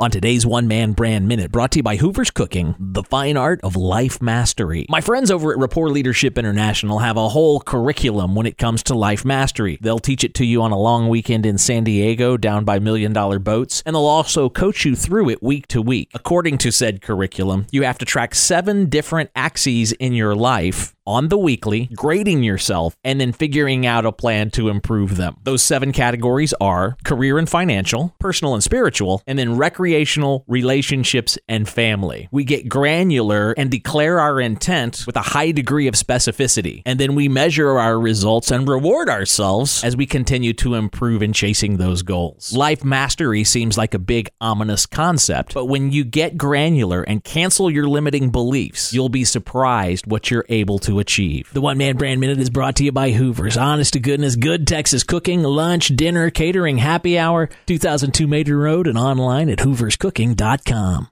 On today's One Man Brand Minute, brought to you by Hoover's Cooking, the fine art of life mastery. My friends over at Rapport Leadership International have a whole curriculum when it comes to life mastery. They'll teach it to you on a long weekend in San Diego down by Million Dollar Boats, and they'll also coach you through it week to week. According to said curriculum, you have to track seven different axes in your life on the weekly, grading yourself, and then figuring out a plan to improve them. Those seven categories are career and financial, personal and spiritual, and then recreational, relationships, and family. We get granular and declare our intent with a high degree of specificity, and then we measure our results and reward ourselves as we continue to improve in chasing those goals. Life mastery seems like a big, ominous concept, but when you get granular and cancel your limiting beliefs, you'll be surprised what you're able to achieve. The One Man Brand Minute is brought to you by Hoover's. Honest to goodness, good Texas cooking, lunch, dinner, catering, happy hour, 2002 Manor Road, and online at hooverscooking.com.